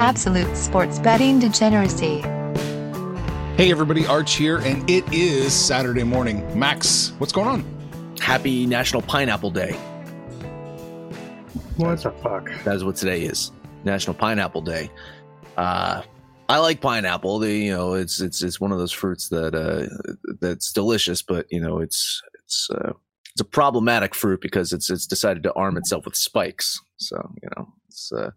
absolute sports betting degeneracy. Hey everybody, Arch here, and it is Saturday morning. Max, what's going on? Happy National Pineapple Day. What the fuck? That is what today is. National Pineapple Day. Uh, I like pineapple. The, you know, it's it's it's one of those fruits that uh, that's delicious, but you know, it's it's uh, it's a problematic fruit because it's it's decided to arm itself with spikes. So you know, it's uh,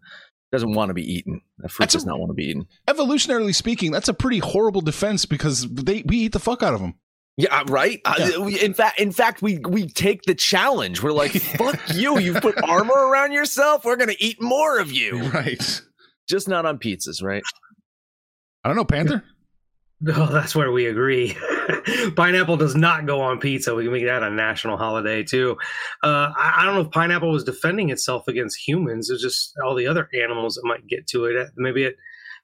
doesn't want to be eaten. That fruit That's a- does not want to be eaten. Evolutionarily speaking, that's a pretty horrible defense because they we eat the fuck out of them. Yeah, uh, right. Yeah. Uh, we, in fact, in fact, we we take the challenge. We're like, "Fuck you! You put armor around yourself. We're gonna eat more of you." Right. Just not on pizzas, right? I don't know, Panther. Oh, that's where we agree. pineapple does not go on pizza. We can make that a national holiday too. Uh, I, I don't know if pineapple was defending itself against humans. It's just all the other animals that might get to it. Maybe it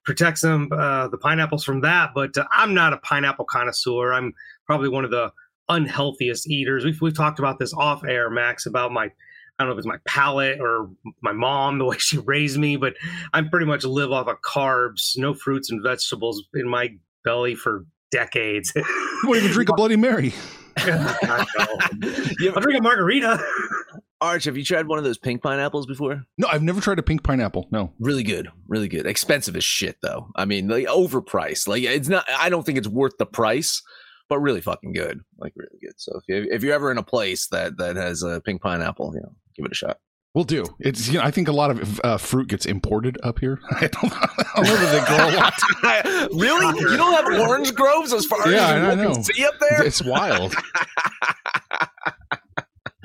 protects them, uh, the pineapples from that. But uh, I'm not a pineapple connoisseur. I'm probably one of the unhealthiest eaters. We've, we've talked about this off air, Max, about my I don't know if it's my palate or my mom, the way she raised me, but I pretty much live off of carbs, no fruits and vegetables in my belly for decades. You won't even drink a Bloody Mary. I You will drink a margarita. Arch, have you tried one of those pink pineapples before? No, I've never tried a pink pineapple. No. Really good, really good. Expensive as shit though. I mean, like overpriced. Like it's not. I don't think it's worth the price, but really fucking good. Like really good. So if you if you're ever in a place that that has a pink pineapple, you know, give it a shot. We'll do. It's you know, I think a lot of uh, fruit gets imported up here. I don't, I don't know that they grow a lot. really? You don't have orange groves as far Yeah, as you I can know. see up there? It's wild.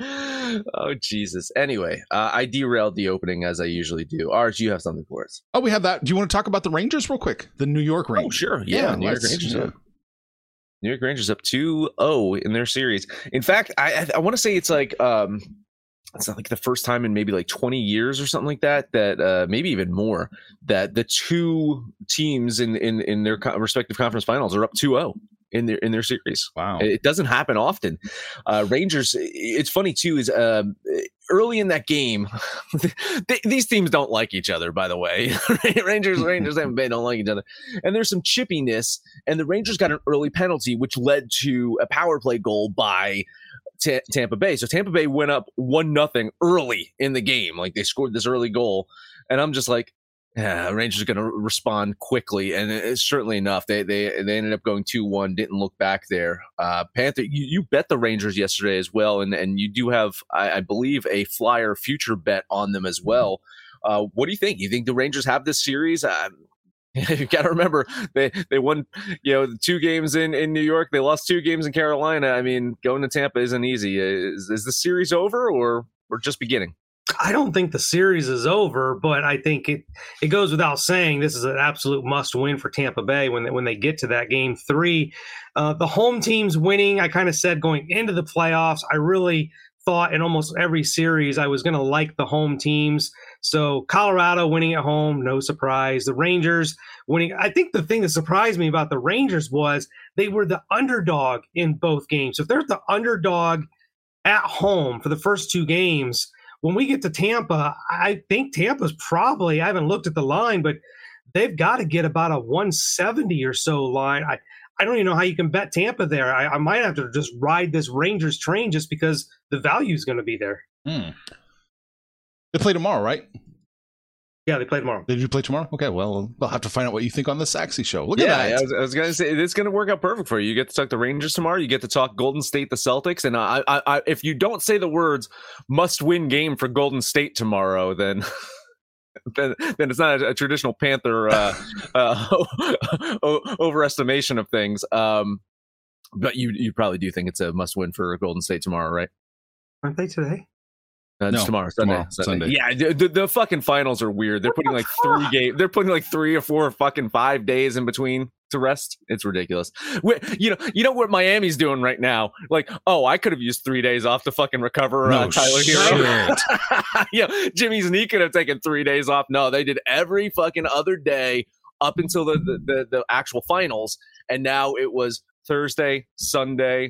oh Jesus. Anyway, uh, I derailed the opening as I usually do. Arch, you have something for us? Oh, we have that. Do you want to talk about the Rangers real quick? The New York Rangers. Oh, sure. Yeah, New York Rangers. yeah. Up. New York Rangers up 2-0 in their series. In fact, I I, I want to say it's like um it's not like the first time in maybe like 20 years or something like that that uh maybe even more that the two teams in in in their respective conference finals are up 2-0 in their in their series. Wow. It doesn't happen often. Uh, Rangers. It's funny too. Is um, early in that game, they, these teams don't like each other. By the way, Rangers, Rangers, and Bay don't like each other, and there's some chippiness. And the Rangers got an early penalty, which led to a power play goal by. Ta Tampa Bay. So Tampa Bay went up one nothing early in the game. Like they scored this early goal, and I'm just like, yeah, Rangers are going to respond quickly, and it's certainly enough. They they they ended up going two one. Didn't look back there. Uh, Panther, you, you bet the Rangers yesterday as well, and and you do have, I, I believe, a flyer future bet on them as well. Uh, what do you think? You think the Rangers have this series? you got to remember they they won you know two games in in New York. They lost two games in Carolina. I mean, going to Tampa isn't easy. Is, is the series over or or just beginning? I don't think the series is over, but I think it it goes without saying this is an absolute must win for Tampa Bay when they, when they get to that game three. Uh, the home team's winning. I kind of said going into the playoffs, I really thought in almost every series I was going to like the home teams. So Colorado winning at home, no surprise. The Rangers winning. I think the thing that surprised me about the Rangers was they were the underdog in both games. So if they're the underdog at home for the first two games when we get to Tampa, I think Tampa's probably, I haven't looked at the line, but they've got to get about a 170 or so line. I, I don't even know how you can bet Tampa there. I, I might have to just ride this Rangers train just because the value is going to be there. Hmm. They play tomorrow, right? Yeah, they play tomorrow. Did you play tomorrow? Okay, well, we'll have to find out what you think on the Saxy show. Look at that. I was, I was gonna say it's gonna work out perfect for you. You get to talk the Rangers tomorrow. You get to talk Golden State, the Celtics, and I, I, I if you don't say the words "must-win game" for Golden State tomorrow, then. Then, then it's not a, a traditional Panther uh, uh, overestimation of things. Um, but you you probably do think it's a must win for Golden State tomorrow, right? Aren't they today? Uh, it's No, tomorrow, Sunday, tomorrow, Sunday. Sunday. Yeah, the, the, the fucking finals are weird. They're putting like three game. They're putting like three or four fucking five days in between to rest. It's ridiculous. we you know, you know what Miami's doing right now? Like, oh, I could have used three days off to fucking recover uh, No Tyler Herro. yeah, Jimmy's knee could have taken three days off. No, they did every fucking other day up until the the, the, the actual finals, and now it was Thursday, Sunday.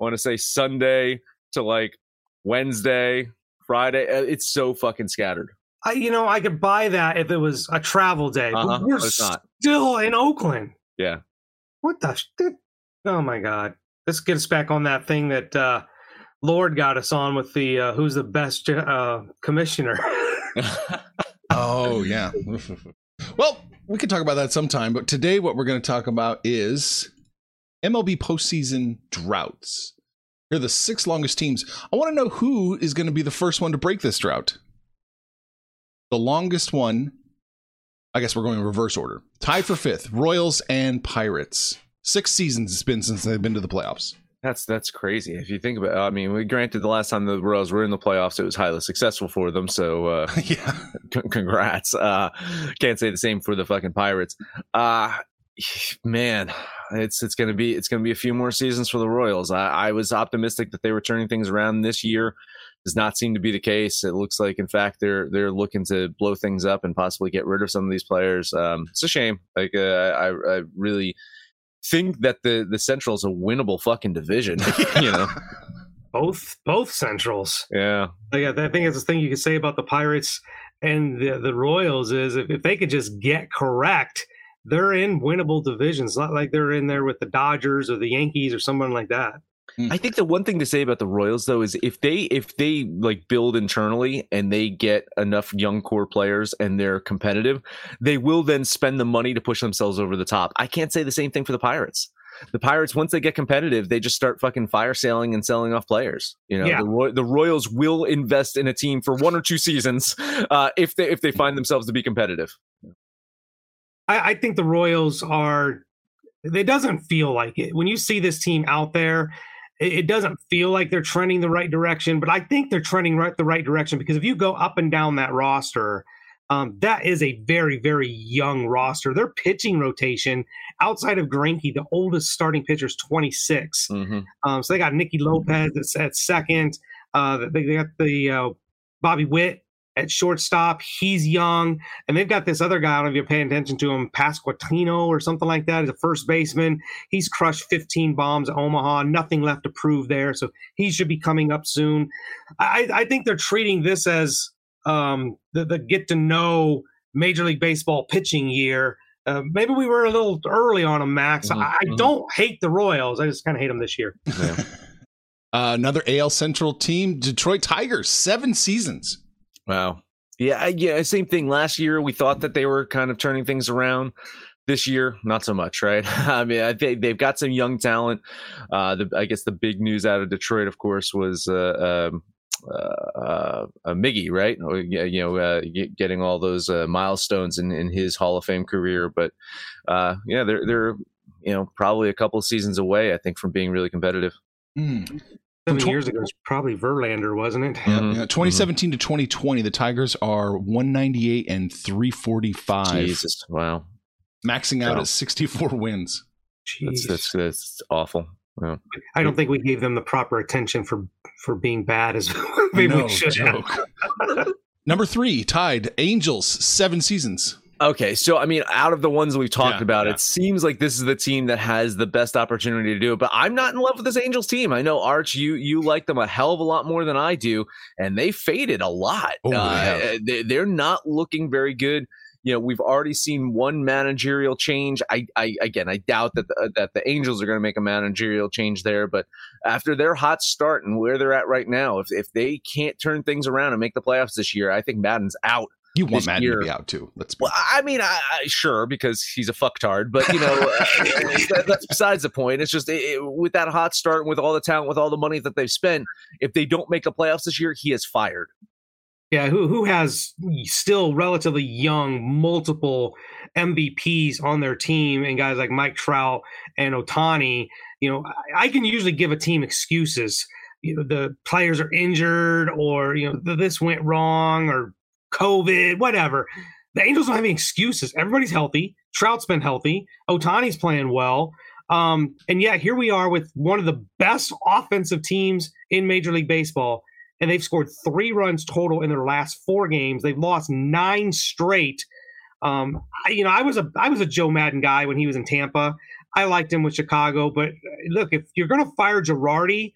I want to say Sunday to like Wednesday, Friday. Uh, It's so fucking scattered. I, you know, I could buy that if it was a travel day. but Uh-huh, we're but it's not. still in Oakland. Yeah. What the? sh- Oh my God! Let's get us back on that thing that uh, Lord got us on with the uh, who's the best uh, commissioner. Oh yeah. well, we could talk about that sometime, but today what we're going to talk about is MLB postseason droughts. Here are the six longest teams. I want to know who is going to be the first one to break this drought. The longest one, I guess we're going in reverse order. Tied for fifth, Royals and Pirates. Six seasons it's been since they've been to the playoffs. That's that's crazy. If you think about, it. I mean, we granted the last time the Royals were in the playoffs, it was highly successful for them. So, uh, yeah. c- congrats. Uh, can't say the same for the fucking Pirates. Uh, man, it's it's gonna be it's gonna be a few more seasons for the Royals. I, I was optimistic that they were turning things around this year. Does not seem to be the case. It looks like, in fact, they're they're looking to blow things up and possibly get rid of some of these players. Um, it's a shame. Like uh, I, I really think that the the Central is a winnable fucking division. you know, both both Centrals. yeah. Like, I think that's the thing you could say about the Pirates and the, the Royals is if, if they could just get correct, they're in winnable divisions. Not like they're in there with the Dodgers or the Yankees or someone like that. I think the one thing to say about the Royals though is if they if they like build internally and they get enough young core players and they're competitive, they will then spend the money to push themselves over the top. I can't say the same thing for the Pirates. The Pirates once they get competitive, they just start fucking fire sailing and selling off players. You know, Yeah. the, Roy- the Royals will invest in a team for one or two seasons uh, if they if they find themselves to be competitive. I, I think the Royals are. It doesn't feel like it when you see this team out there. It, it doesn't feel like they're trending the right direction, but I think they're trending right the right direction because if you go up and down that roster, um, that is a very very young roster. Their pitching rotation outside of Greinke, the oldest starting pitcher is 26. Mm-hmm. Um, so they got Nicky Lopez that's at second. Uh, they, they got the uh, Bobby Witt at shortstop. He's young, and they've got this other guy. I don't know if you're paying attention to him, Pasquantino or something like that. He's a first baseman. He's crushed 15 bombs at Omaha. Nothing left to prove there, so he should be coming up soon. I, I think they're treating this as um, the, the get to know Major League Baseball pitching year. Uh, maybe we were a little early on them, Max. Mhm, I, I mhm. don't hate the Royals. I just kind of hate them this year. Yeah. Uh, another AL Central team, Detroit Tigers, seven seasons. Wow. Yeah, yeah, same thing. Last year we thought that they were kind of turning things around. This year, not so much, right? I mean, I think they've got some young talent. Uh, the, I guess the big news out of Detroit, of course, was uh, um, uh, uh, uh, Miggy, right? You know, uh, getting all those uh, milestones in, in his Hall of Fame career. But uh, yeah, they're they're you know probably a couple seasons away, I think, from being really competitive. Hmm. Seven tw- years ago, it's probably Verlander, wasn't it? Yeah, Mhm, yeah. 2017 to 2020, the Tigers are 198 and 345, Jesus, wow, maxing out Wow. at 64 wins. that's Jeez. that's that's awful. Yeah. I don't think we gave them the proper attention for for being bad as maybe no we should have. joke. Number three, tied Angels, seven seasons. Okay, so I mean, out of the ones we've talked Yeah, about, yeah. it seems like this is the team that has the best opportunity to do it. But I'm not in love with this Angels team. I know Arch, you you like them a hell of a lot more than I do, and they faded a lot. Oh, Uh, they, they're not looking very good. You know, we've already seen one managerial change. I, I again, I doubt that the, that the Angels are going to make a managerial change there. But after their hot start and where they're at right now, if if they can't turn things around and make the playoffs this year, I think Maddon's out. You want This Maddon year- to be out too. Let's Well, I mean, I, I sure because he's a fucktard, but you know uh, that, that's besides the point. It's just it, it- with that hot start, with all the talent, with all the money that they've spent, if they don't make the playoffs this year, he is fired. Yeah, who who has still relatively young, multiple MVPs on their team, and guys like Mike Trout and Ohtani. You know, I, I can usually give a team excuses. You know, the players are injured, or you know, th- this went wrong, or COVID, whatever. The Angels don't have any excuses. Everybody's healthy. Trout's been healthy. Ohtani's playing well. Um, and yet here we are with one of the best offensive teams in Major League Baseball and they've scored three runs total in their last four games. They've lost nine straight. Um, I, you know, I was a I was a Joe Maddon guy when he was in Tampa. I liked him with Chicago, but uh, look, if you're going to fire Girardi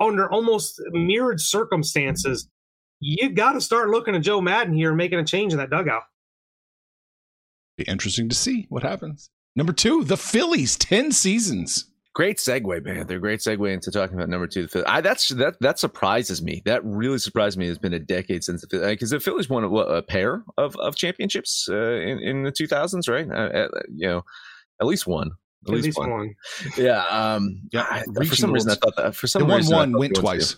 under almost mirrored circumstances, you got to start looking at Joe Maddon here and making a change in that dugout. Be interesting to see what happens. Number two, the Phillies, 10 seasons. Great segue, man. They're great segue into talking about number two. The Phillies. I, that's that that surprises me. That really surprised me. It's been a decade since the because the Phillies won a, a, pair of, of championships uh, in in the two thousands, right? Uh, you know, at least one. At, at least, least one. one. Yeah. Um, yeah. I, for some reason, I thought that. For some the reason, one one went twice.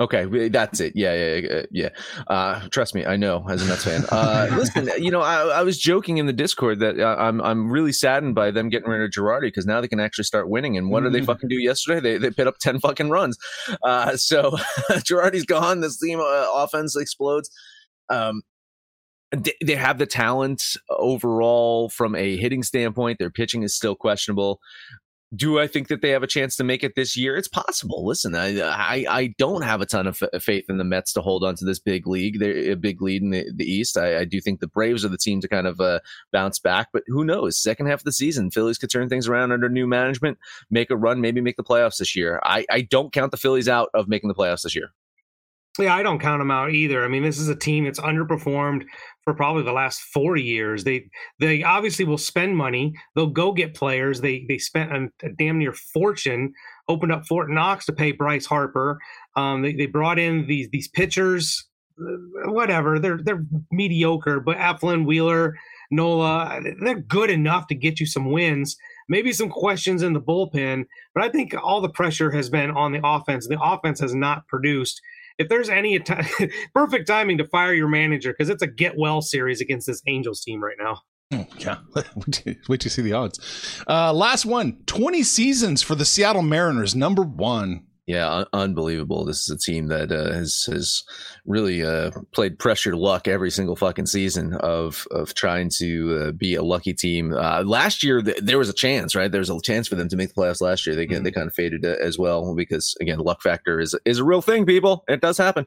Okay, that's it. Yeah, yeah, yeah. Uh, trust me, I know as a Mets fan. Uh, listen, you know, I, I, was joking in the Discord that uh, I'm I'm really saddened by them getting rid of Girardi because now they can actually start winning. And what mm-hmm. did they mm-hmm. fucking do yesterday? They they put up ten fucking runs. Uh, so Girardi's gone. This team uh, offense explodes. Um, they have the talent overall from a hitting standpoint. Their pitching is still questionable do I think that they have a chance to make it this year? It's possible. Listen, I I, I don't have a ton of f- faith in the Mets to hold on to this big league. They're a big lead in the, the East. I, I do think the Braves are the team to kind of uh, bounce back, but who knows? Second half of the season, Phillies could turn things around under new management, make a run, maybe make the playoffs this year. I, I don't count the Phillies out of making the playoffs this year. Yeah, I don't count them out either. I mean, this is a team that's underperformed for probably the last four years. They they obviously will spend money. They'll go get players. They they spent a, a damn near fortune. Opened up Fort Knox to pay Bryce Harper. Um, they, they brought in these these pitchers. Uh, whatever, they're they're mediocre. But Eflin, Wheeler, Nola, they're good enough to get you some wins. Maybe some questions in the bullpen, but I think all the pressure has been on the offense. The offense has not produced if there's any perfect timing to fire your manager because it's a get well series against this Angels team right now. Oh, yeah, wait to see the odds. Uh, last one 20 seasons for the Seattle Mariners, number one. Yeah, un- unbelievable. This is a team that uh, has has really uh, played pressure luck every single fucking season of of trying to uh, be a lucky team. Uh, last year th- there was a chance, right? There was a chance for them to make the playoffs last year. They mm-hmm. they kind of faded uh, as well because again, luck factor is is a real thing. People, it does happen.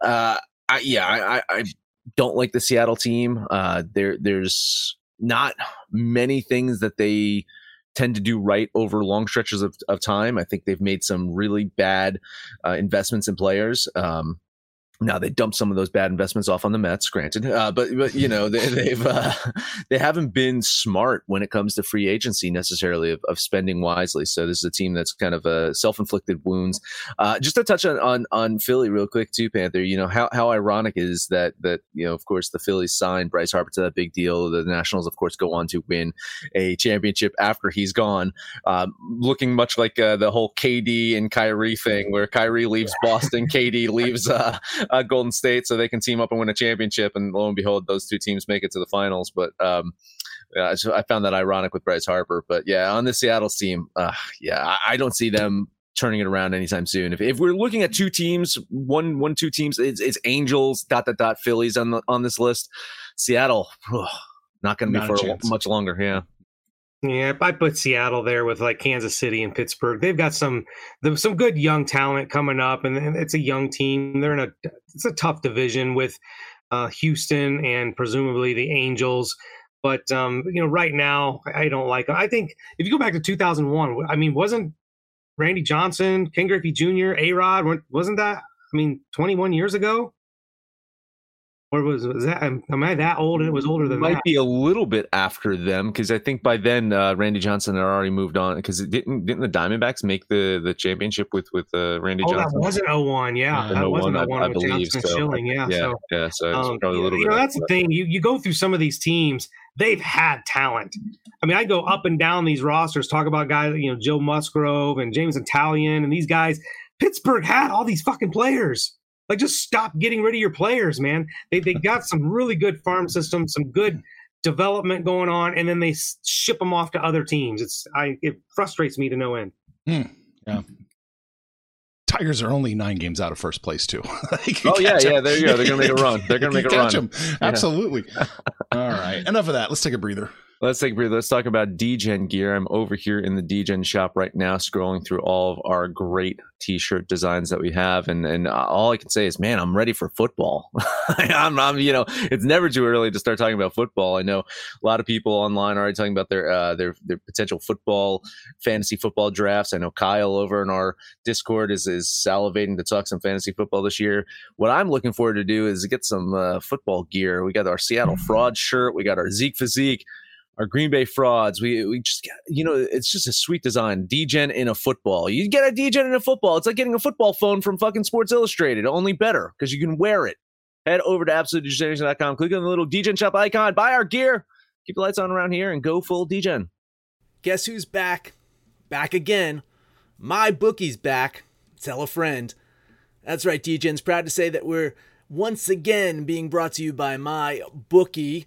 Uh, I, yeah, I, I don't like the Seattle team. there there's not many things that they tend to do right over long stretches of, of time. I think they've made some really bad uh, investments in players. Um, now they dumped some of those bad investments off on the Mets, granted, uh, but but you know they, have uh, they haven't been smart when it comes to free agency necessarily of, of spending wisely. So this is a team that's kind of a uh, self inflicted wounds. Uh, just to touch on, on on Philly real quick too, Panther. You know how how ironic is that that you know of course the Phillies signed Bryce Harper to that big deal. The Nationals of course go on to win a championship after he's gone, um, looking much like uh, the whole KD and Kyrie thing, where Kyrie leaves Boston, KD leaves uh, Golden State so they can team up and win a championship. And lo and behold, those two teams make it to the finals. But um, yeah, I found that ironic with Bryce Harper. But yeah, on the Seattle team, uh, yeah, I, I don't see them turning it around anytime soon. If, if we're looking at two teams, one one two teams, it's, it's Angels dot dot dot Phillies on the on this list. Seattle, not going to be for much longer. Yeah. Yeah, I put Seattle there with like Kansas City and Pittsburgh. They've got some some good young talent coming up, and it's a young team. They're in a it's a tough division with uh, Houston and presumably the Angels. But um, you know, right now I don't like. I think if you go back to 2001, I mean, wasn't Randy Johnson, Ken Griffey Jr., A Rod, wasn't that? I mean, 21 years ago or was, was that am, I that old and it was older than that. might that? be a little bit after them because I think by then uh, Randy Johnson had already moved on because it didn't didn't the Diamondbacks make the the championship with with uh, Randy oh, Johnson? that wasn't 01, yeah, that wasn't 01 I, I with believe, Johnson so. Schilling, yeah, yeah, so, yeah. So um, probably a little you bit. know, that's the thing. You you go through some of these teams, they've had talent. I mean, I go up and down these rosters, talk about guys, you know, Joe Musgrove and James Taillon and these guys. Pittsburgh had all these fucking players. Like, just stop getting rid of your players, man. They they got some really good farm systems, some good development going on, and then they ship them off to other teams. It's I it frustrates me to no end. Mm, yeah. Tigers are only nine games out of first place too. oh yeah, them. yeah. There you go. They're gonna make a run. They're gonna make a catch run. Them. Absolutely. All right. Enough of that. Let's take a breather. Let's take a breather. Let's talk about Degen gear. I'm over here in the Degen shop right now, scrolling through all of our great T-shirt designs that we have, and and all I can say is, man, I'm ready for football. I'm, I'm, you know, it's never too early to start talking about football. I know a lot of people online are already talking about their uh, their their potential football, fantasy football drafts. I know Kyle over in our Discord is is salivating to talk some fantasy football this year. What I'm looking forward to do is get some uh, football gear. We got our Seattle Fraud shirt. We got our Zeke Physique our Green Bay frauds. We we just you know it's just a sweet design. Degen in a football. You get a Degen in a football. It's like getting a football phone from fucking Sports Illustrated, only better because you can wear it. Head over to absolutedegeneration.com, click on the little Degen shop icon, buy our gear, keep the lights on around here, and go full Degen. Guess who's back? Back again. MyBookie's back. Tell a friend. That's right, Degen's proud to say that we're once again being brought to you by my bookie.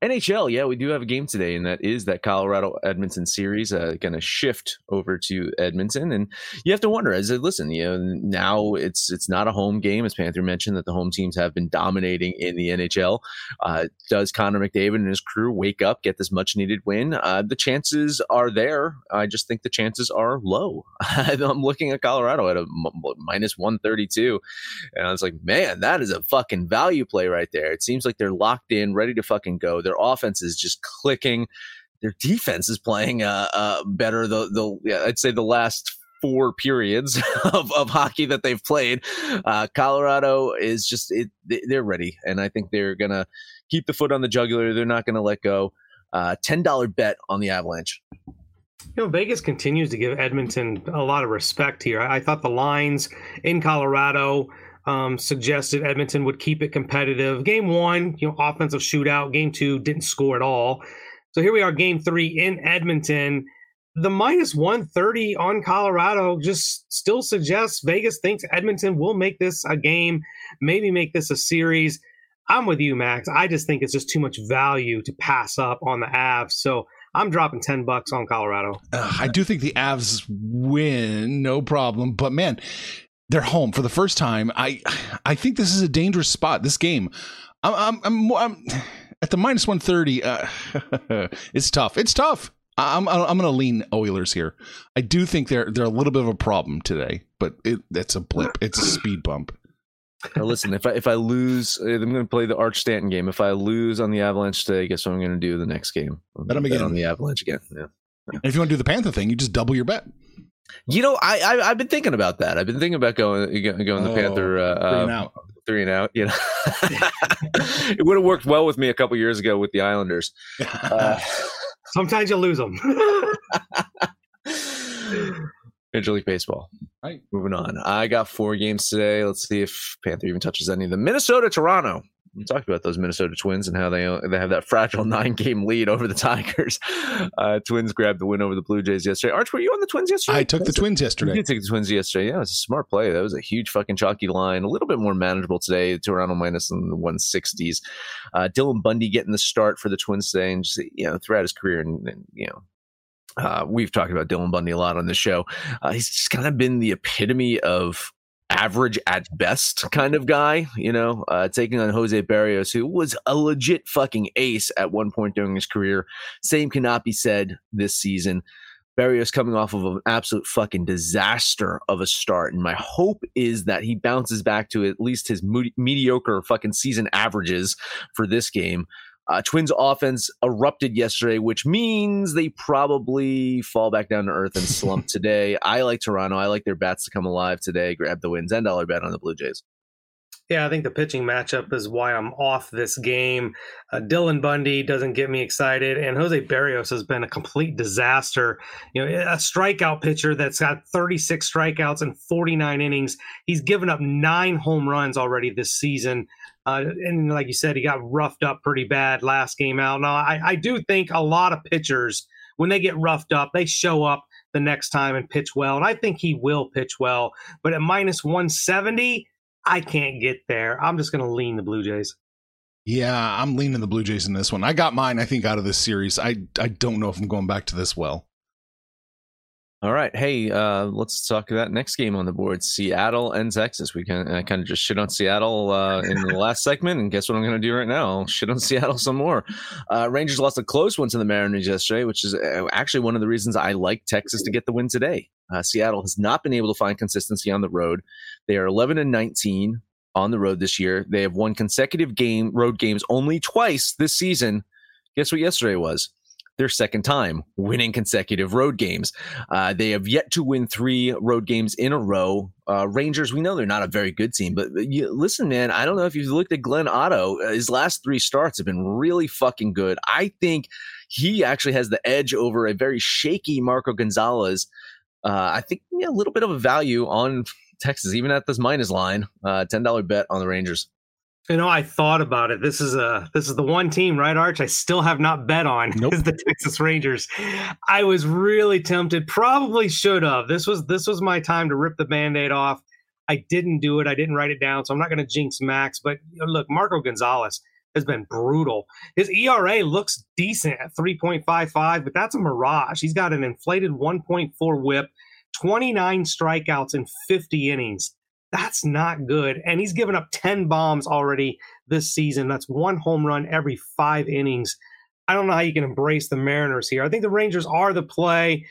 NHL, yeah, we do have a game today, and that is that Colorado Edmonton series. Uh, going to shift over to Edmonton, and you have to wonder as listen, you know, now it's it's not a home game, as Panther mentioned that the home teams have been dominating in the NHL. Uh, does Connor McDavid and his crew wake up, get this much needed win? Uh, the chances are there. I just think the chances are low. I'm looking at Colorado at a minus one thirty two, and I was like, man, that is a fucking value play right there. It seems like they're locked in, ready to fucking go their offense is just clicking. Their defense is playing uh, uh, better. The the yeah, I'd say the last four periods of, of hockey that they've played. Uh, Colorado is just it, they're ready, and I think they're gonna keep the foot on the jugular. They're not gonna let go. Uh, Ten dollar bet on the Avalanche. You know, Vegas continues to give Edmonton a lot of respect here. I, I thought the lines in Colorado um, suggested Edmonton would keep it competitive. Game one, you know, offensive shootout. Game two didn't score at all. So here we are, game three in Edmonton. The minus 130 on Colorado just still suggests Vegas thinks Edmonton will make this a game, maybe make this a series. I'm with you, Max. I just think it's just too much value to pass up on the Avs. So I'm dropping 10 bucks on Colorado. Uh, I do think the Avs win, no problem. But man, they're home for the first time. I I think this is a dangerous spot. This game, I'm I'm, I'm, I'm at the minus one thirty. Uh, it's tough. It's tough. I'm I'm going to lean Oilers here. I do think they're they're a little bit of a problem today, but it, it's a blip. It's a speed bump. Now listen, if I if I lose, I'm going to play the Arch Stanton game. If I lose on the Avalanche today, guess what I'm going to do the next game? Bet them again on the Avalanche again. Yeah. And if you want to do the Panther thing, you just double your bet. You know, I, I have been thinking about that. I've been thinking about going going the oh, Panther uh, three and um, out. Three and out. You know, it would have worked well with me a couple years ago with the Islanders. Uh, Sometimes you lose them. Major League Baseball. All right. Moving on. I got four games today. Let's see if Panther even touches any of them. Minnesota, Toronto. We talked about those Minnesota Twins and how they they have that fragile nine game lead over the Tigers. Uh, twins grabbed the win over the Blue Jays yesterday. Arch, were you on the Twins yesterday? I took the Twins You yesterday. did take the Twins yesterday. Yeah, it was a smart play. That was a huge fucking chalky line. A little bit more manageable today. Toronto minus in the 160s. Uh, Dylan Bundy getting the start for the Twins today, and just you know throughout his career, and, and you know. Uh, we've talked about Dylan Bundy a lot on this show. Uh, he's just kind of been the epitome of average at best kind of guy, you know, uh, taking on Jose Berrios, who was a legit fucking ace at one point during his career. Same cannot be said this season. Berrios coming off of an absolute fucking disaster of a start. And my hope is that he bounces back to at least his mediocre fucking season averages for this game. Uh, Twins offense erupted yesterday, which means they probably fall back down to earth and slump today. I like Toronto. I like their bats to come alive today. Grab the wins and dollar bet on the Blue Jays. Yeah, I think the pitching matchup is why I'm off this game. Uh, Dylan Bundy doesn't get me excited, and Jose Berrios has been a complete disaster. You know, a strikeout pitcher that's got 36 strikeouts and 49 innings. He's given up nine home runs already this season. Uh, and like you said, he got roughed up pretty bad last game out. Now, I, I do think a lot of pitchers, when they get roughed up, they show up the next time and pitch well. And I think he will pitch well. But at minus 170, I can't get there. I'm just going to lean the Blue Jays. Yeah, I'm leaning the Blue Jays in this one. I got mine, I think, out of this series. I I don't know if I'm going back to this well. All right. Hey, uh, let's talk about next game on the board Seattle and Texas. We can I kind of just shit on Seattle uh, in the last segment. And guess what I'm going to do right now? I'll shit on Seattle some more. Uh, Rangers lost a close one to the Mariners yesterday, which is uh, actually one of the reasons I like Texas to get the win today. Uh, Seattle has not been able to find consistency on the road. They are 11 and 19 on the road this year. They have won consecutive game road games only twice this season. Guess what yesterday was? Their second time winning consecutive road games. Uh, they have yet to win three road games in a row. Uh, Rangers, we know they're not a very good team, but you, listen, man, I don't know if you've looked at Glenn Otto. Uh, his last three starts have been really fucking good. I think he actually has the edge over a very shaky Marco Gonzales. Uh, I think yeah, a little bit of a value on Texas, even at this minus line. Uh, Ten dollar bet on the Rangers. You know, I thought about it. This is a this is the one team, right, Arch? I still have not bet on Nope. is the Texas Rangers. I was really tempted. Probably should have. This was this was my time to rip the band-aid off. I didn't do it. I didn't write it down, so I'm not going to jinx Max. But look, Marco Gonzales has been brutal. His ERA looks decent at 3.55, but that's a mirage. He's got an inflated 1.4 WHIP, 29 strikeouts in 50 innings. That's not good. And he's given up 10 bombs already this season. That's one home run every five innings. I don't know how you can embrace the Mariners here. I think the Rangers are the play.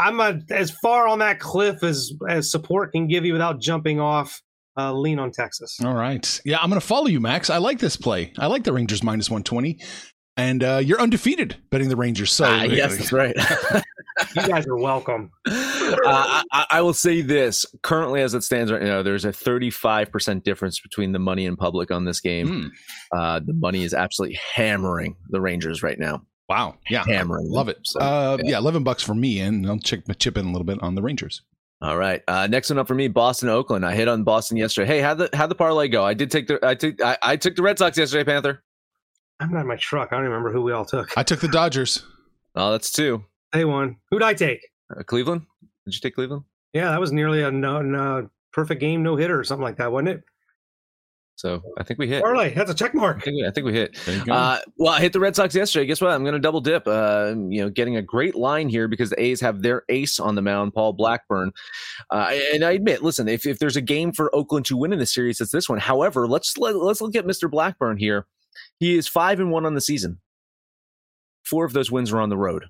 I'm a, as far on that cliff as as support can give you without jumping off. Uh, lean on Texas. All right. Yeah, I'm going to follow you, Max. I like this play. I like the Rangers minus 120. And uh, you're undefeated betting the Rangers. So Ah, yes, that's right. You guys are welcome. uh, I, I will say this: currently, as it stands right now, there's a 35 percent difference between the money and public on this game. Hmm. Uh, the money is absolutely hammering the Rangers right now. Wow. Yeah. Hammering, them. Love it. So, uh, yeah. yeah. 11 bucks for me, and I'll check, chip in a little bit on the Rangers. All right. Uh, next one up for me, Boston, Oakland. I hit on Boston yesterday. Hey, how the how the parlay go? I did take the I took I, I took the Red Sox yesterday, Panther. I'm not in my truck. I don't remember who we all took. I took the Dodgers. Oh, that's two. They won. Who'd I take? Uh, Cleveland. Did you take Cleveland? Yeah, that was nearly a no, no perfect game, no hitter or something like that, wasn't it? So I think we hit. Parlay, that's a check I mark. think we, I think we hit. There you go. Uh, well, I hit the Red Sox yesterday. Guess what? I'm going to double dip. Uh, you know, getting a great line here because the A's have their ace on the mound, Paul Blackburn. Uh, and I admit, listen, if, if there's a game for Oakland to win in the series, it's this one. However, let's let, let's look at Mr. Blackburn here. He is five and one on the season. Four of those wins are on the road.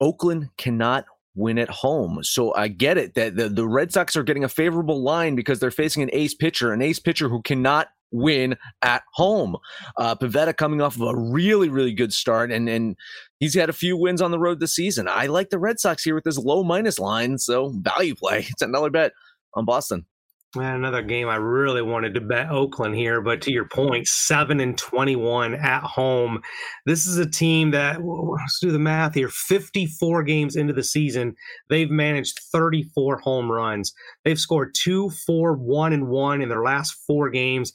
Oakland cannot win at home. So I get it that the, the Red Sox are getting a favorable line because they're facing an ace pitcher, an ace pitcher who cannot win at home. Uh, Pivetta coming off of a really, really good start, and and he's had a few wins on the road this season. I like the Red Sox here with this low minus line, so value play. It's another bet on Boston. Another game I really wanted to bet Oakland here, but to your point, seven and twenty-one at home. This is a team that let's do the math here. Fifty-four games into the season, they've managed thirty-four home runs. They've scored two, four, one, and one in their last four games.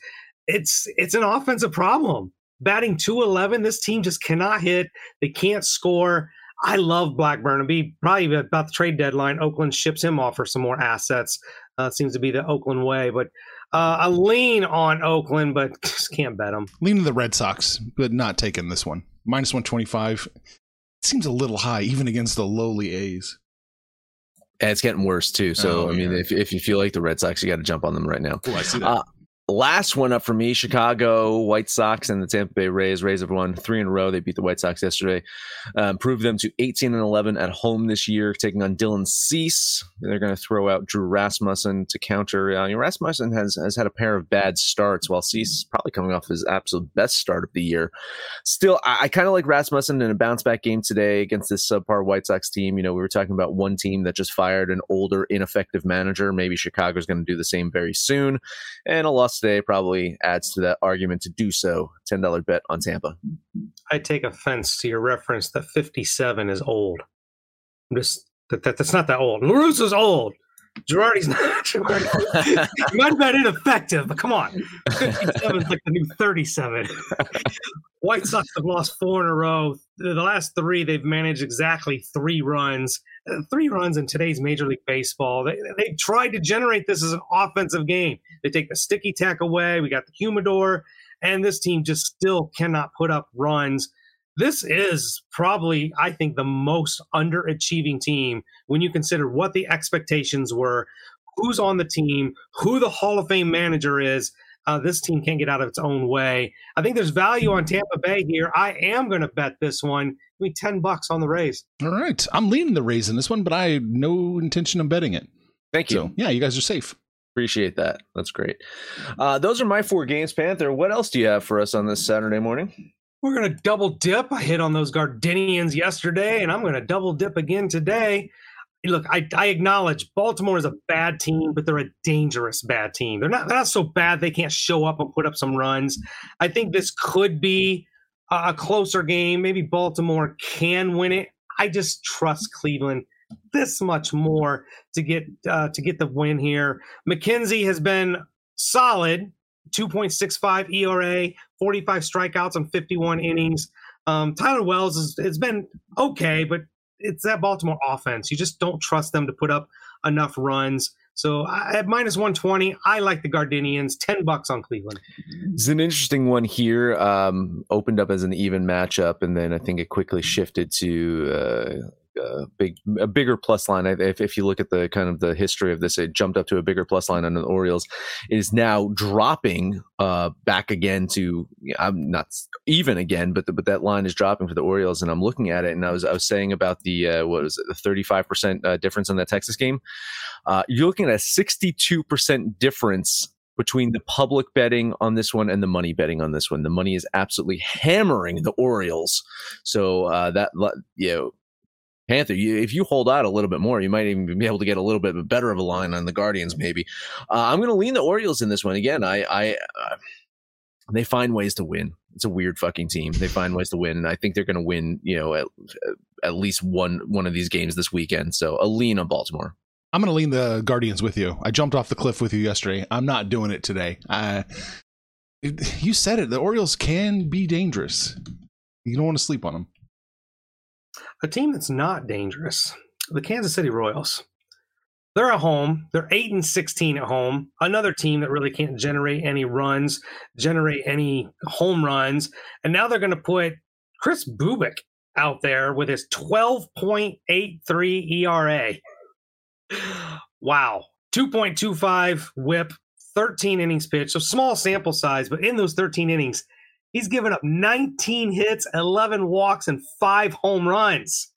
it's it's an offensive problem. Batting 211, this team just cannot hit. They can't score. I love Blackburn. It'll be probably about the trade deadline. Oakland ships him off for some more assets. Uh, seems to be the Oakland way, but uh, a lean on Oakland, but just can't bet them. Lean to the Red Sox, but not taking this one. Minus 125 seems a little high, even against the lowly A's. And it's getting worse too. So Oh, I mean, yeah. if if you feel like the Red Sox, you got to jump on them right now. Oh, I see that. Uh, last one up for me Chicago White Sox and the Tampa Bay Rays. Rays have won three in a row. They beat the White Sox yesterday, um, proved them to 18 and 11 at home this year, taking on Dylan Cease. They're going to throw out Drew Rasmussen to counter. Uh, Rasmussen has, has had a pair of bad starts, while Cease is probably coming off his absolute best start of the year. Still, I, I kind of like Rasmussen in a bounce back game today against this subpar White Sox team. You know, we were talking about one team that just fired an older, ineffective manager. Maybe Chicago's going to do the same very soon. And a loss today probably adds to that argument to do so. $10 bet on Tampa. I take offense to your reference that 57 is old. I'm just that, that that's not that old. La Russa's old. Girardi's not. Girardi. he might have been ineffective, but come on. 57 is like the new 37. White Sox have lost four in a row. The the last three, they've managed exactly three runs. Uh, Three runs in today's Major League Baseball. They, they tried to generate this as an offensive game. They take the sticky tack away. We got the humidor, and this team just still cannot put up runs. This is probably, I think, the most underachieving team when you consider what the expectations were, who's on the team, who the Hall of Fame manager is. Uh, this team can't get out of its own way. I think there's value on Tampa Bay here. I am going to bet this one. Give me 10 bucks on the Rays. All right. I'm leaning the Rays in this one, but I have no intention of betting it. Thank you. So, yeah, you guys are safe. Appreciate that. That's great. Uh, those are my four games, Panther. What else do you have for us on this Saturday morning? We're going to double dip. I hit on those Gardenians yesterday, and I'm going to double dip again today. Look, I, I acknowledge Baltimore is a bad team, but they're a dangerous bad team. They're not, they're not so bad they can't show up and put up some runs. I think this could be a, closer game. Maybe Baltimore can win it. I just trust Cleveland this much more to get uh, to get the win here. McKenzie has been solid, 2.65 ERA, 45 strikeouts on 51 innings. Um, Tyler Wells has, has been okay, but it's that Baltimore offense. You just don't trust them to put up enough runs. So at minus 120, I like the Gardenians. 10 bucks on Cleveland. It's an interesting one here. Um, opened up as an even matchup, and then I think it quickly shifted to uh, a big, a bigger plus line. If, if you look at the kind of the history of this, it jumped up to a bigger plus line on the Orioles. It is now dropping uh, back again to. I'm not even again, but the, but that line is dropping for the Orioles, and I'm looking at it, and I was I was saying about the uh, what was it, the 35 percent uh, difference in that Texas game. Uh, you're looking at a 62 percent difference between the public betting on this one and the money betting on this one. The money is absolutely hammering the Orioles. So uh, that you know, Panther, you, if you hold out a little bit more, you might even be able to get a little bit better of a line on the Guardians. Maybe uh, I'm going to lean the Orioles in this one again. I, I uh, they find ways to win. It's a weird fucking team. They find ways to win, and I think they're going to win. You know, at, at least one one of these games this weekend. So a lean on Baltimore. I'm going to lean the Guardians with you. I jumped off the cliff with you yesterday. I'm not doing it today. Uh, it- you said it. The Orioles can be dangerous. You don't want to sleep on them. A team that's not dangerous, the Kansas City Royals. They're at home. They're 8 and 16 at home. Another team that really can't generate any runs, generate any home runs. And now they're going to put Kris Bubic out there with his 12.83 ERA. Wow. 2.25 whip, 13 innings pitched. So small sample size, but in those 13 innings, he's given up 19 hits, 11 walks, and five home runs.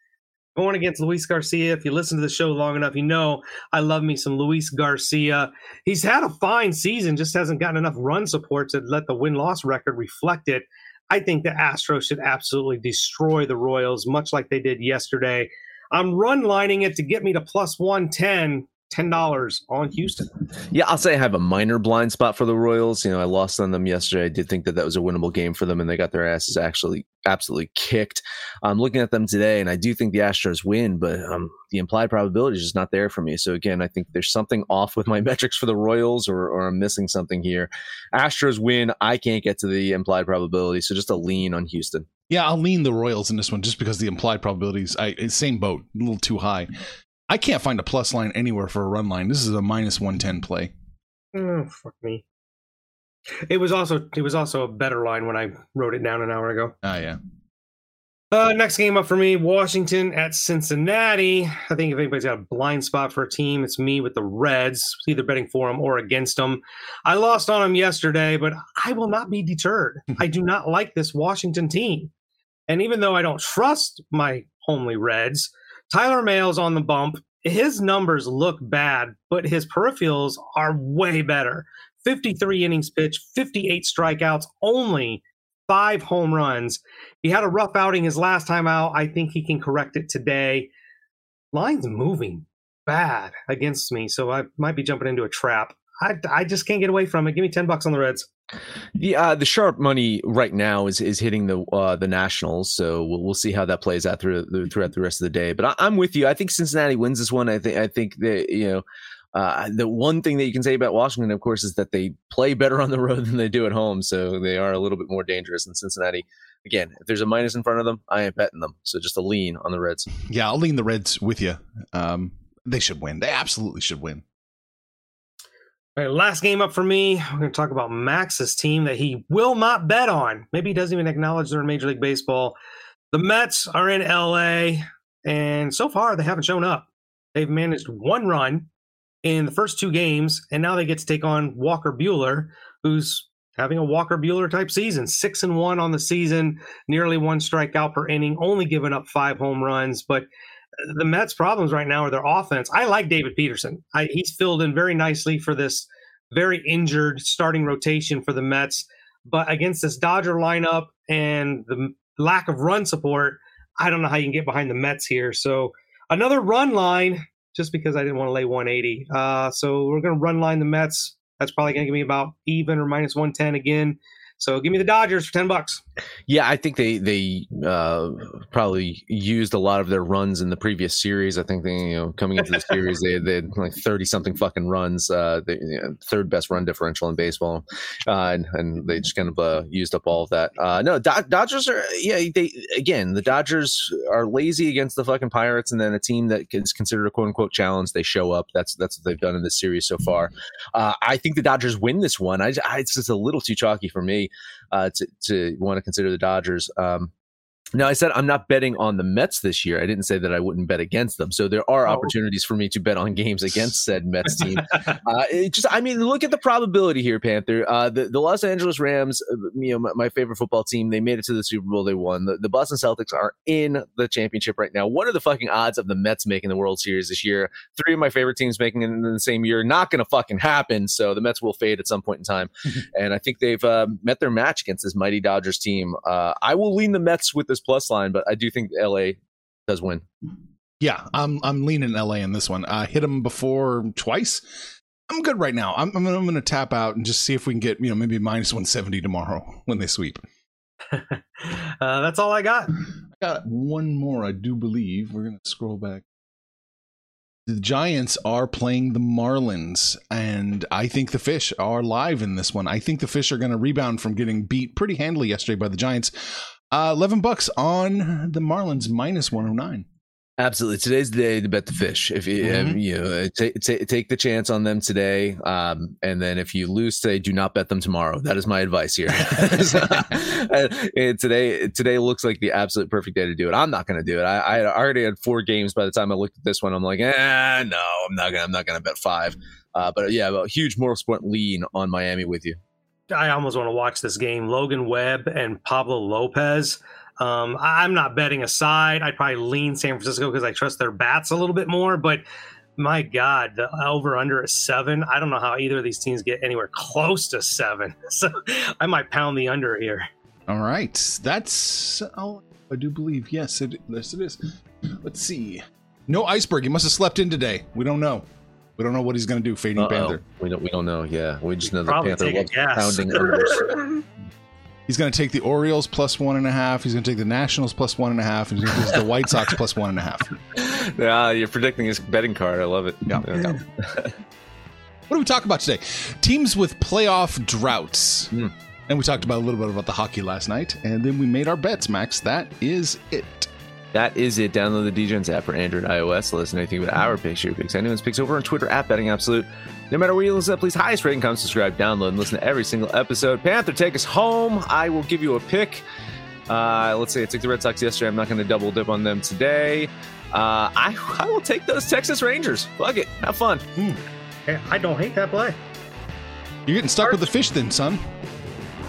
Going against Luis Garcia. If you listen to the show long enough, you know I love me some Luis Garcia. He's had a fine season, just hasn't gotten enough run support to let the win loss record reflect it. I think the Astros should absolutely destroy the Royals, much like they did yesterday. I'm run lining it to get me to plus 110 ten dollars on Houston. Yeah, I'll say I have a minor blind spot for the Royals. You know, I lost on them yesterday. I did think that that was a winnable game for them, and they got their asses actually absolutely kicked. I'm looking at them today, and I do think the Astros win, but um, the implied probability is just not there for me. So again, I think there's something off with my metrics for the Royals, or, or I'm missing something here. Astros win. I can't get to the implied probability, so just a lean on Houston. Yeah, I'll lean the Royals in this one just because the implied probabilities. I same boat, a little too high. I can't find a plus line anywhere for a run line. This is a minus one ten play. Oh fuck me. It was also it was also a better line when I wrote it down an hour ago. Ah, yeah. Uh, next game up for me, Washington at Cincinnati. I think if anybody's got a blind spot for a team, it's me with the Reds, either betting for them or against them. I lost on them yesterday, but I will not be deterred. I do not like this Washington team. And even though I don't trust my homely Reds, Tyler Mahle's on the bump. His numbers look bad, but his peripherals are way better. 53 innings pitched, 58 strikeouts, only five home runs. He had a rough outing his last time out. I think he can correct it today. Line's moving bad against me, so I might be jumping into a trap. I, I just can't get away from it. Give me 10 bucks on the Reds. The uh, the sharp money right now is is hitting the uh, the Nationals, so we'll, we'll see how that plays out through, throughout the rest of the day. But I, am with you. I think Cincinnati wins this one. I think I think that you know uh, the one thing that you can say about Washington, of course, is that they play better on the road than they do at home, so they are a little bit more dangerous than Cincinnati. Again, if there's a minus in front of them, I ain't betting them. So just a lean on the Reds. Yeah, I'll lean the Reds with you. Um, they should win. They absolutely should win. All right, last game up for me. We're going to talk about Max's team that he will not bet on. Maybe he doesn't even acknowledge they're in Major League Baseball. The Mets are in LA, and so far they haven't shown up. They've managed one run in the first two games, and now they get to take on Walker Buehler, who's having a Walker Buehler type season. Six and one on the season, nearly one strikeout per inning, only giving up five home runs. But the Mets' problems right now are their offense. I like David Peterson. I, he's filled in very nicely for this very injured starting rotation for the Mets. But against this Dodger lineup and the lack of run support, I don't know how you can get behind the Mets here. So another run line, just because I didn't want to lay 180. Uh, so we're going to run line the Mets. That's probably going to give me about even or minus 110 again. So give me the Dodgers for ten bucks. Yeah, I think they they uh, probably used a lot of their runs in the previous series. I think they you know coming into the series they, they had like thirty something fucking runs, uh, you know, third best run differential in baseball, uh, and, and they just kind of uh, used up all of that. Uh, no, Do- Dodgers are yeah they again the Dodgers are lazy against the fucking Pirates, and then a team that is considered a quote unquote challenge they show up. That's that's what they've done in this series so far. Uh, I think the Dodgers win this one. I, I it's just a little too chalky for me uh, to, to want to consider the Dodgers. Um, now, I said I'm not betting on the Mets this year. I didn't say that I wouldn't bet against them. So there are oh. opportunities for me to bet on games against said Mets team. uh, just, I mean, look at the probability here, Panther. Uh, the, the Los Angeles Rams, uh, you know, my, my, favorite football team, they made it to the Super Bowl. They won. The, the, Boston Celtics are in the championship right now. What are the fucking odds of the Mets making the World Series this year? Three of my favorite teams making it in the same year. Not going to fucking happen. So the Mets will fade at some point in time. and I think they've uh, met their match against this mighty Dodgers team. Uh, I will lean the Mets with this plus line, but I do think LA does win. Yeah, I'm I'm leaning LA in this one. I hit them before twice. I'm good right now. I'm I'm, I'm going to tap out and just see if we can get you know maybe minus 170 tomorrow when they sweep. uh, that's all I got. I got one more, I do believe. We're going to scroll back. The Giants are playing the Marlins, and I think the Fish are live in this one. I think the Fish are going to rebound from getting beat pretty handily yesterday by the Giants. Uh, 11 bucks on the Marlins minus 109. Absolutely. Today's the day to bet the fish. If you, mm-hmm. um, you know, t- t- take the chance on them today. Um, and then if you lose today, do not bet them tomorrow. That is my advice here. so, uh, today, today looks like the absolute perfect day to do it. I'm not going to do it. I, I, already had four games by the time I looked at this one. I'm like, eh, no, I'm not going to, I'm not going to bet five. Uh, but yeah, a huge moral sport lean on Miami with you. I almost want to watch this game. Logan Webb and Pablo Lopez. Um, I'm not betting aside. I'd probably lean San Francisco because I trust their bats a little bit more. But my God, the over under is seven. I don't know how either of these teams get anywhere close to seven. So I might pound the under here. All right, that's oh, I do believe yes it yes it is. Let's see. No iceberg. He must have slept in today. We don't know. We don't know what he's going to do. Fading Uh-oh. Panther. We don't. We don't know. Yeah, we just know the Panther take loves pounding unders. He's going to take the Orioles plus one and a half. He's going to take the Nationals plus one and a half, and he's going to take the White Sox plus one and a half. yeah, you're predicting his betting card. I love it. Yeah. What do we talk about today? Teams with playoff droughts. Hmm. And we talked about a little bit about the hockey last night, and then we made our bets, Max. That is it. That is it. Download the Degens app for Android and iOS. Listen to anything about our picks, your picks, anyone's picks over on Twitter at Betting Absolute. No matter where you listen, please highest rating, comment, subscribe, download, and listen to every single episode. Panther, take us home. I will give you a pick. Uh, let's say I took the Red Sox yesterday. I'm not going to double dip on them today. Uh, I, I will take those Texas Rangers. Fuck it. Have fun. Hey, I don't hate that play. You're getting stuck with the fish, then, son.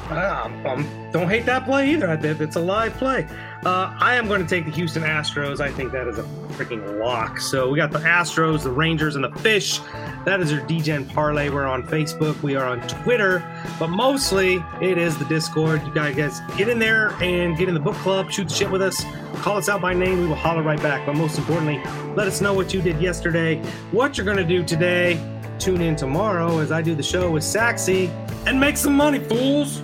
Um, um, don't hate that play either. It's a live play. Uh, I am going to take the Houston Astros. I think that is a freaking lock. So we got the Astros, the Rangers, and the Fish. That is our Degen parlay. We're on Facebook. We are on Twitter, but mostly it is the Discord. You guys get in there and get in the book club. Shoot the shit with us. Call us out by name. We will holler right back. But most importantly, let us know what you did yesterday, what you're going to do today. Tune in tomorrow as I do the show with Saxy and make some money, fools.